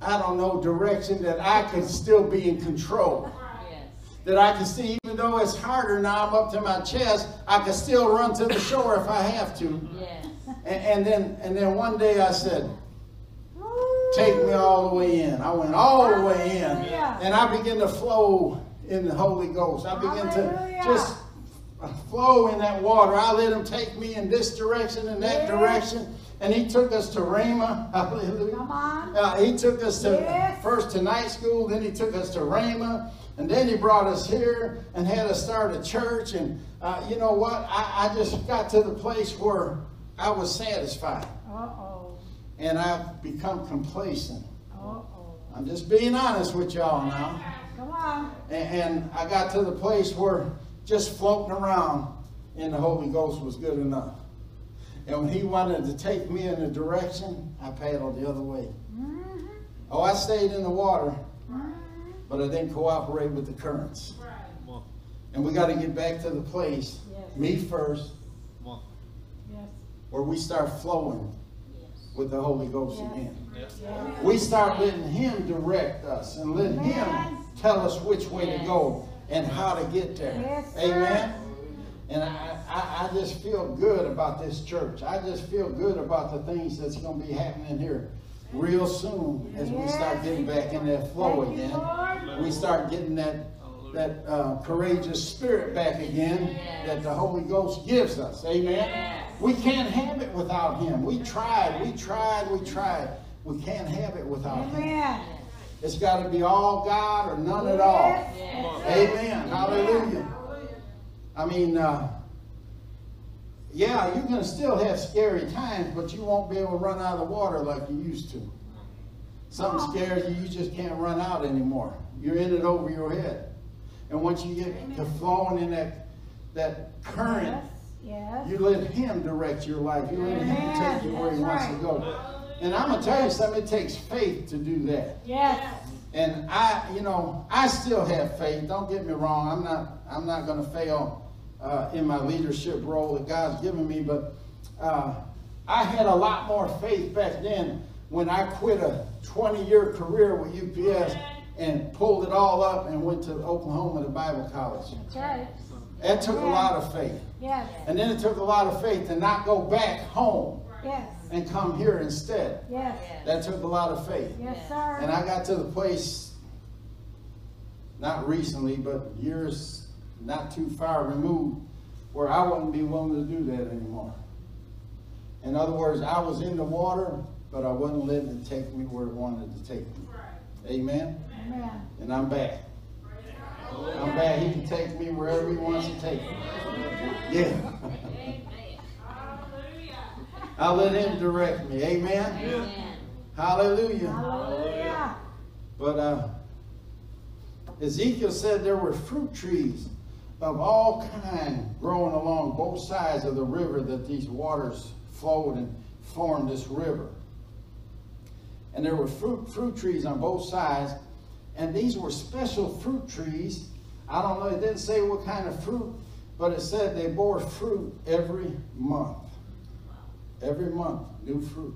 I don't know, direction that I could still be in control. Yes. That I can see, even though it's harder now, I'm up to my chest, I can still run to the shore if I have to. Yes. And, and then, and then one day I said, Woo. Take me all the way in. I went all the way in. And I began to flow in the Holy Ghost. I began to just flow in that water. I let him take me in this direction and that direction. And he took us to Rhema. Hallelujah. Come on. Uh, he took us to Yes. first to night school, then he took us to Rhema, and then he brought us here and had us start a church. And uh, you know what? I, I just got to the place where I was satisfied, Uh-oh. And I've become complacent. Uh-oh. I'm just being honest with y'all now. Come on. And, and I got to the place where just floating around in the Holy Ghost was good enough. And when he wanted to take me in a direction, I paddled the other way. Mhm. Oh, I stayed in the water, Mhm. but I didn't cooperate with the currents. And we got to get back to the place, Yes. me first, Yes. where we start flowing Yes. With the Holy Ghost Yes. again. Yes. We start letting Him direct us and letting Him tell us which way to go and how to get there. Yes. Amen. And I, I, I just feel good about this church. I just feel good about the things that's going to be happening here real soon as we start getting back in that flow Thank again. Lord. We start getting that that uh, courageous spirit back again Yes. that the Holy Ghost gives us. Amen. Yes. We can't have it without Him. We tried, we tried, we tried. We can't have it without Him. It's got to be all God or none at all. Yes. Yes. Amen. Hallelujah. I mean, uh, yeah, you're going to still have scary times, but you won't be able to run out of the water like you used to. Something scares you, you just can't run out anymore. You're in it over your head. And once you get to flowing in that, that current, Yes. You let Him direct your life. You let Him take you where He wants to go. And I'm going to tell you something, it takes faith to do that. Yes. And I, you know, I still have faith. Don't get me wrong. I'm not, I'm not going to fail uh, in my leadership role that God's given me. But uh, I had a lot more faith back then when I quit a 20-year career with UPS and pulled it all up and went to Oklahoma to Bible college. That's right. That took a lot of faith. Yes. And then it took a lot of faith to not go back home Yes. and come here instead. Yes. That took a lot of faith. Yes, sir. And I got to the place, not recently, but years not too far removed, where I wouldn't be willing to do that anymore. In other words, I was in the water, but I wasn't letting it take me where it wanted to take me. Amen? Amen. And I'm back. I'm back. He can take me wherever he wants to take me. Yeah. I'll let him direct me. Amen? Amen. Hallelujah. Hallelujah. But uh, Ezekiel said there were fruit trees of all kind growing along both sides of the river that these waters flowed and formed this river. And there were fruit, fruit trees on both sides. And these were special fruit trees. I don't know, it didn't say what kind of fruit, but it said they bore fruit every month. Every month, new fruit,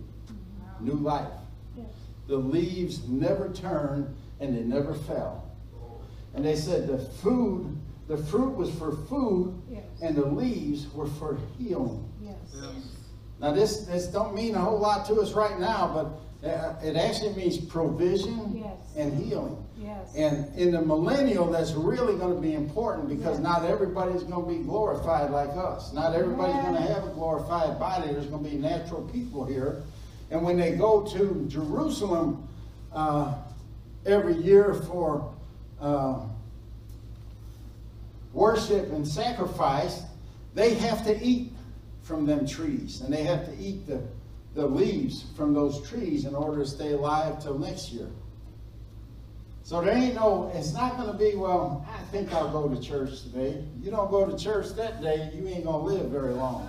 new life. The leaves never turned and they never fell. And they said the food, the fruit was for food Yes. and the leaves were for healing. Yes. Now this, this don't mean a whole lot to us right now, but uh, it actually means provision Yes. and healing. Yes. And in the millennial, that's really going to be important because Yes. not everybody's going to be glorified like us. Not everybody's going to have a glorified body. There's going to be natural people here. And when they go to Jerusalem uh, every year for uh, worship and sacrifice, they have to eat from them trees, and they have to eat the, the leaves from those trees in order to stay alive till next year. So there ain't no, it's not going to be, well, I think I'll go to church today. You don't go to church that day, you ain't going to live very long.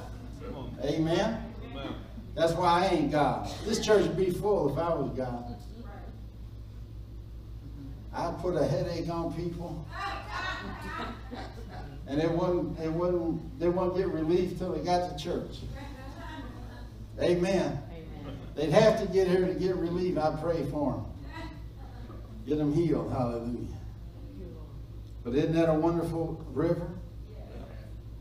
Amen? That's why I ain't God. This church would be full if I was God. I'd put a headache on people. And it wouldn't, it wouldn't, they wouldn't get relief till they got to church. Amen. They'd have to get here to get relief. I pray for them. Get them healed. Hallelujah. But isn't that a wonderful river?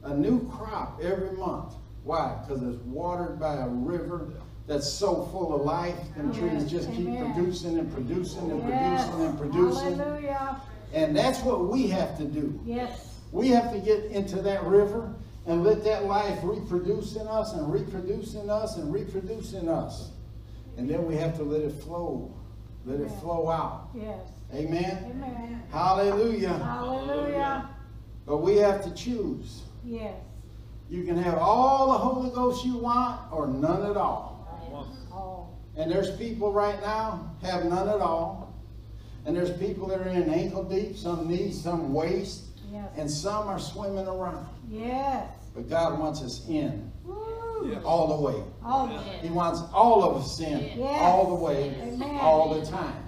A new crop every month. Why? Because it's watered by a river that's so full of life. And trees just keep producing and producing and Yes. producing and producing. Hallelujah. And that's what we have to do. Yes. We have to get into that river and let that life reproduce in us and reproduce in us and reproduce in us. And then we have to let it flow. Let it flow out. Yes. Amen. Amen. Hallelujah. Hallelujah. But we have to choose. Yes. You can have all the Holy Ghost you want or none at all. And there's people right now have none at all. And there's people that are in ankle deep, some knee, some waist, Yes. and some are swimming around. Yes. But God wants us in Woo. All the way. Oh. He wants all of us in Yes. all the way, Amen. all the time.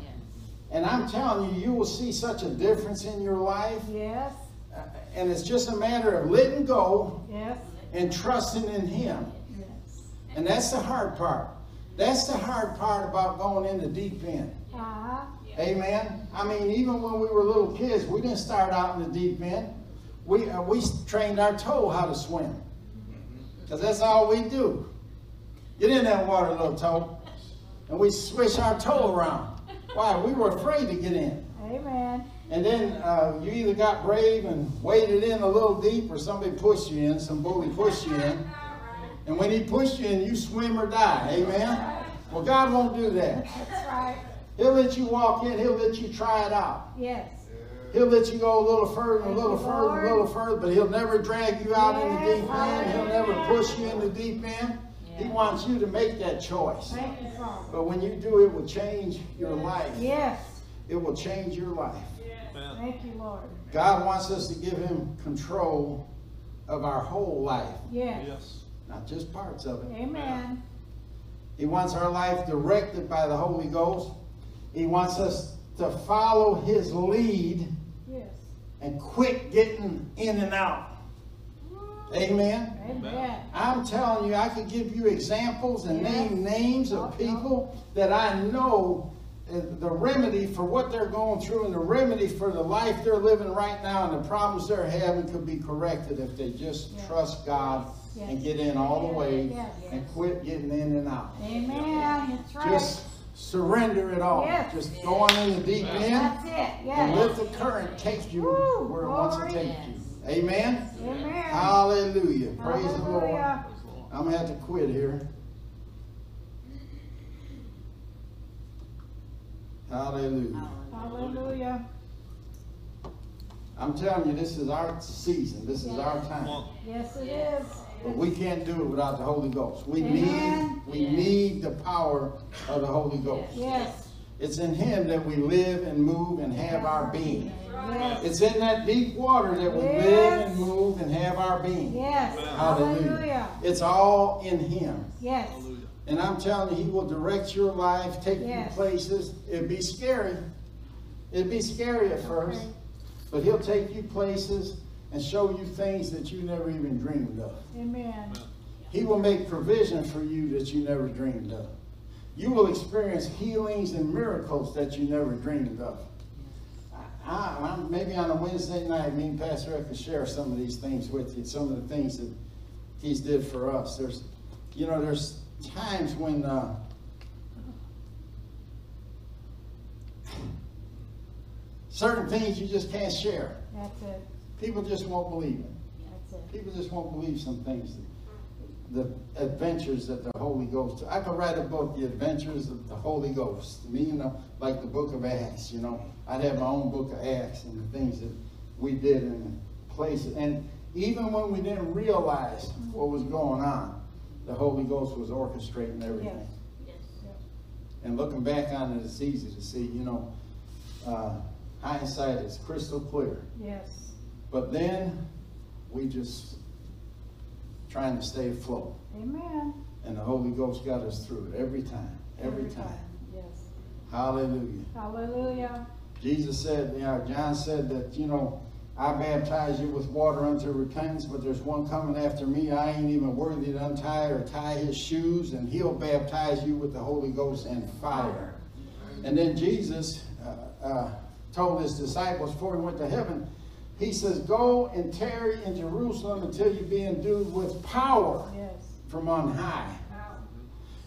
And I'm telling you, you will see such a difference in your life. Yes. Uh, And it's just a matter of letting go Yes. and trusting in Him. Yes. And that's the hard part. That's the hard part about going in the deep end. Uh-huh. Amen. I mean, even when we were little kids, we didn't start out in the deep end. We, uh, we trained our toe how to swim. Because that's all we do. Get in that water, little toe. And we swish our toe around. Why? We were afraid to get in. Amen. And then uh, you either got brave and waded in a little deep or somebody pushed you in, some bully pushed you in. And when he pushed you in, you swim or die. Amen? Well, God won't do that. That's right. He'll let you walk in. He'll let you try it out. Yes. He'll let you go a little further, and a little Thank you, further, a little further, but he'll never drag you out in the deep end. He'll never push you in the deep end. He wants you to make that choice. Thank you, But when you do, it will change your life. Yes. It will change your life. Thank you, Lord. God wants us to give him control of our whole life, Yes. not just parts of it. Amen. He wants our life directed by the Holy Ghost. He wants us to follow his lead Yes. And quit getting in and out. Amen. Amen. I'm telling you, I could give you examples and Yes. name names of people that I know uh, the remedy for what they're going through and the remedy for the life they're living right now and the problems they're having could be corrected if they just Yes. trust God Yes. and get in all the way and quit getting in and out. Amen. That's right. Just surrender it all. Yes. Just go on in the deep end That's it. and let the current take you Woo, where it wants to take you. Amen. Amen. Hallelujah. Praise the Lord. I'm gonna have to quit here. Hallelujah. Hallelujah. I'm telling you, this is our season. This is our time. Yes, it is. But we can't do it without the Holy Ghost. We Amen. need, we need the power of the Holy Ghost. Yes. It's in Him that we live and move and have our being. Yes. It's in that deep water that we live and move and have our being. Yes. Hallelujah. Hallelujah. It's all in Him. Yes. And I'm telling you, He will direct your life, take Yes. you places. It'd be scary. It'd be scary at first, Okay. but He'll take you places and show you things that you never even dreamed of. Amen. He will make provision for you that you never dreamed of. You will experience healings and miracles that you never dreamed of. I, I'm, maybe on a Wednesday night, me and Pastor Rick will share some of these things with you, some of the things that he's did for us. There's, you know, there's times when uh, certain things you just can't share. That's it. People just won't believe it. People just won't believe some things. The adventures that the Holy Ghost. I could write a book, The Adventures of the Holy Ghost. Me, you know, like the book of Acts, you know. I'd have my own book of Acts and the things that we did in the places. And even when we didn't realize what was going on, the Holy Ghost was orchestrating everything. Yes. And looking back on it, it's easy to see, you know, uh, hindsight is crystal clear. Yes. But then we just trying to stay afloat. Amen. And the Holy Ghost got us through it every time, every time. Yes. Hallelujah. Hallelujah. Jesus said, you know, John said that, you know, I baptize you with water unto repentance, but there's one coming after me. I ain't even worthy to untie or tie his shoes, and he'll baptize you with the Holy Ghost and fire. And then Jesus uh, uh, told his disciples before he went to heaven, he says, Go and tarry in Jerusalem until you be endued with power Yes. from on high. Wow.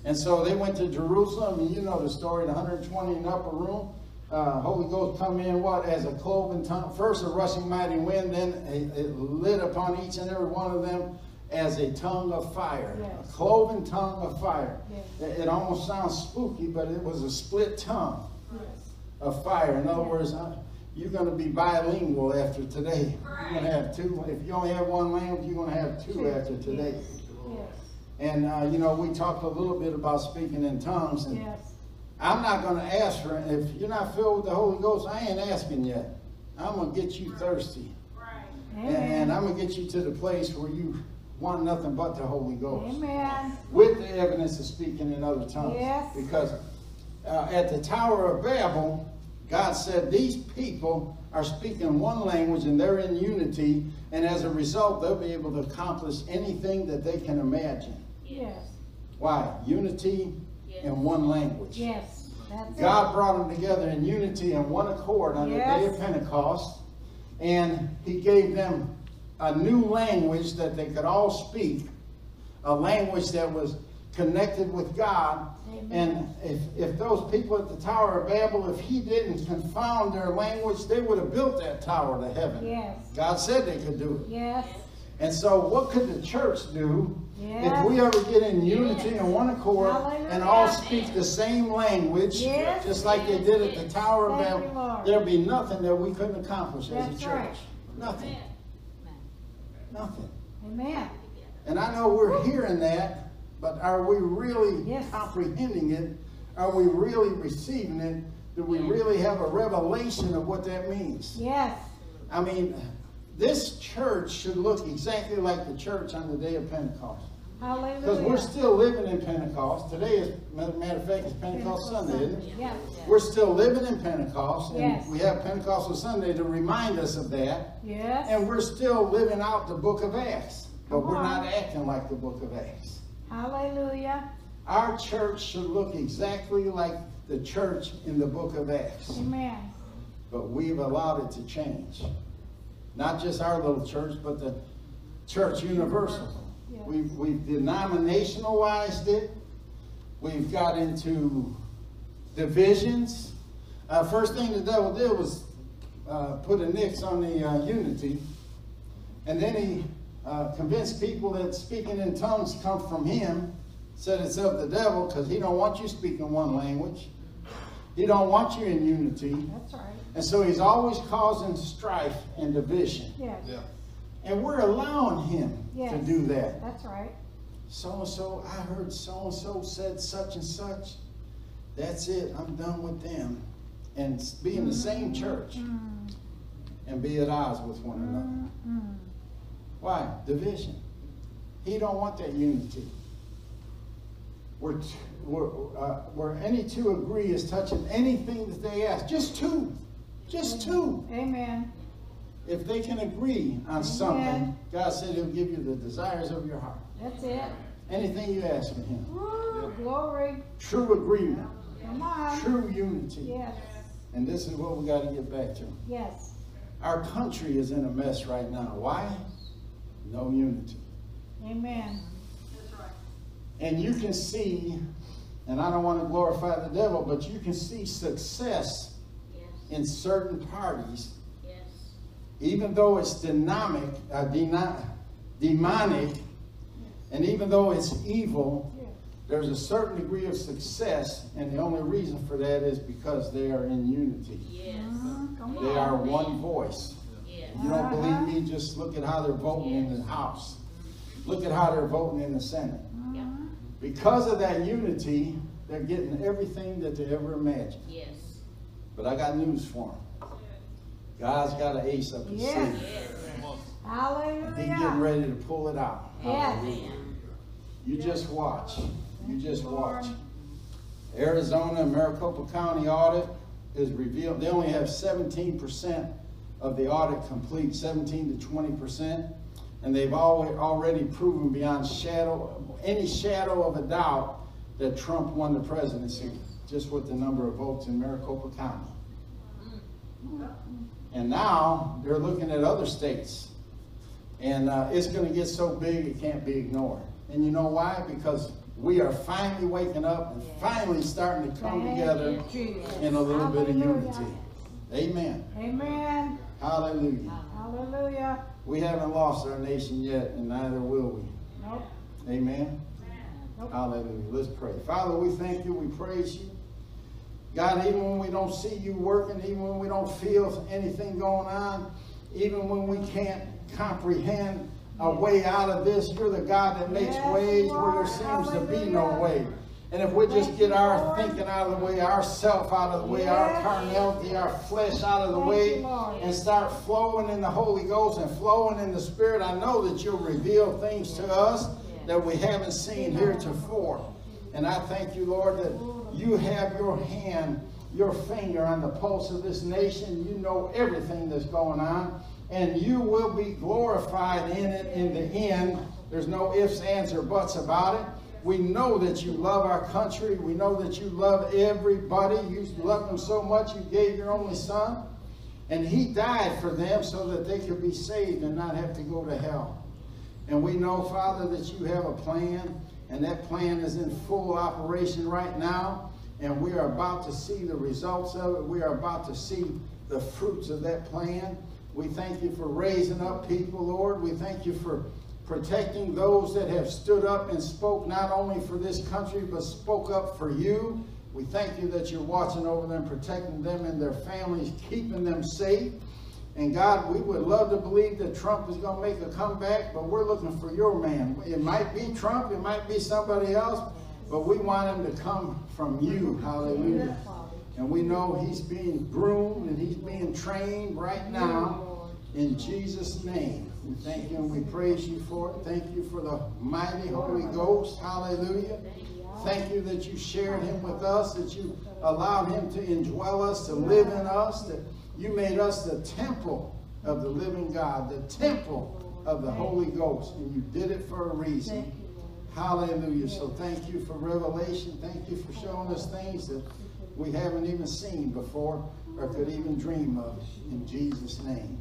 And so they went to Jerusalem, and you know the story, the 120 in the upper room. Uh, Holy Ghost come in, what, as a cloven tongue. First a rushing mighty wind, then it, it lit upon each and every one of them as a tongue of fire. Yes. A cloven tongue of fire. Yes. It, it almost sounds spooky, but it was a split tongue Yes. of fire. In other words, uh, you're going to be bilingual after today. You're going to have two. If you only have one language, you're going to have two after today. Yes. And, uh, you know, we talked a little bit about speaking in tongues. And Yes. I'm not going to ask for it. If you're not filled with the Holy Ghost, I ain't asking yet. I'm going to get you thirsty. And, and I'm going to get you to the place where you want nothing but the Holy Ghost. Amen. With the evidence of speaking in other tongues. Yes. Because uh, at the Tower of Babel, God said these people are speaking one language and they're in unity. And as a result, they'll be able to accomplish anything that they can imagine. Yes. Why? Unity in one language. Yes. That's God brought them together in unity and one accord on the day of Pentecost, and He gave them a new language that they could all speak, a language that was connected with God. Amen. And if, if those people at the Tower of Babel, if He didn't confound their language, they would have built that tower to heaven. Yes. God said they could do it. Yes. And so, what could the church do Yes. if we ever get in unity and one accord and all speak the same language, Yes. just like they did at the Tower of Babel, there'll be nothing that we couldn't accomplish as a church. right. Nothing. Nothing. Amen. And I know we're hearing that, but are we really Yes. comprehending it? Are we really receiving it? Do we really have a revelation of what that means? Yes. I mean, this church should look exactly like the church on the day of Pentecost. Hallelujah. Because we're still living in Pentecost. Today is, matter matter of fact, it's Pentecost Sunday, isn't it? Yes. We're still living in Pentecost, and Yes. we have Pentecostal Sunday to remind us of that. Yes. And we're still living out the book of Acts, but Come we're on. not acting like the book of Acts. Hallelujah. Our church should look exactly like the church in the book of Acts, Amen. but we've allowed it to change. Not just our little church, but the church universal. Yes. We've, we've denominationalized it. We've got into divisions. Uh, first thing the devil did was uh, put a nix on the uh, unity. And then he uh, convinced people that speaking in tongues come from him. Said it's of the devil because he don't want you speaking one language. He don't want you in unity. That's right. And so he's always causing strife and division. Yes. And we're allowing him to do that. That's right. So and so, I heard so and so said such and such. That's it. I'm done with them. And be in the same church Mm, and be at odds with one another. mm, mm. Why? Division. He don't want that unity. Where, uh, where any two agree is touching anything that they ask. Just two. Just two. Amen. If they can agree on something, God said He'll give you the desires of your heart. That's it. Anything you ask of Him. Woo, glory. True agreement. Come on. True unity. Yes. And this is what we got to get back to. Yes. Our country is in a mess right now. Why? No unity. Amen. That's right. And you can see, and I don't want to glorify the devil, but you can see success in certain parties, even though it's dynamic, uh, dyna- demonic, and even though it's evil, Yes. there's a certain degree of success, and the only reason for that is because they are in unity. Mm, come They on. are one voice. You don't believe me? Just look at how they're voting in the House. Look at how they're voting in the Senate. Because of that unity, they're getting everything that they ever imagined. Yes. But I got news for them. God's got an ace up his Yes. sleeve. Yes. He's getting ready to pull it out. Yes. Amen. You just watch. You just watch. Arizona and Maricopa County audit is revealed, they only have seventeen percent of the audit complete, seventeen to twenty percent. And they've al- already proven beyond shadow, any shadow of a doubt that Trump won the presidency, just with the number of votes in Maricopa County. And now they're looking at other states. And uh, it's going to get so big it can't be ignored. And you know why? Because we are finally waking up and finally starting to come together in a little bit of unity. Amen. Amen. Hallelujah. Hallelujah. We haven't lost our nation yet, and neither will we. Nope. Amen. Nope. Hallelujah. Let's pray. Father, we thank you. We praise you. God, even when we don't see you working, even when we don't feel anything going on, even when we can't comprehend a way out of this, you're the God that makes Yes, ways you where there are. seems to be no way. And if we just get our thinking out of the way, our self out of the way, our carnality, our flesh out of the way, and start flowing in the Holy Ghost and flowing in the Spirit, I know that you'll reveal things to us that we haven't seen heretofore. And I thank you, Lord, that you have your hand, your finger on the pulse of this nation. You know everything that's going on. And you will be glorified in it in the end. There's no ifs, ands, or buts about it. We know that you love our country. We know that you love everybody. You love them so much you gave your only son. And he died for them so that they could be saved and not have to go to hell. And we know, Father, that you have a plan, and that plan is in full operation right now. And we are about to see the results of it. We are about to see the fruits of that plan. We thank you for raising up people, Lord. We thank you for protecting those that have stood up and spoke not only for this country, but spoke up for you. We thank you that you're watching over them, protecting them and their families, keeping them safe. And God, we would love to believe that Trump is going to make a comeback, but we're looking for your man. It might be Trump, it might be somebody else, but we want him to come from you. Hallelujah. And we know he's being groomed and he's being trained right now in Jesus' name. We thank you and we praise you for it. Thank you for the mighty Holy Ghost. Hallelujah. Thank you that you shared him with us, that you allowed him to indwell us, to live in us, that you made us the temple of the living God, the temple of the Holy Ghost, and you did it for a reason. Hallelujah. So thank you for revelation. Thank you for showing us things that we haven't even seen before or could even dream of. In Jesus' name.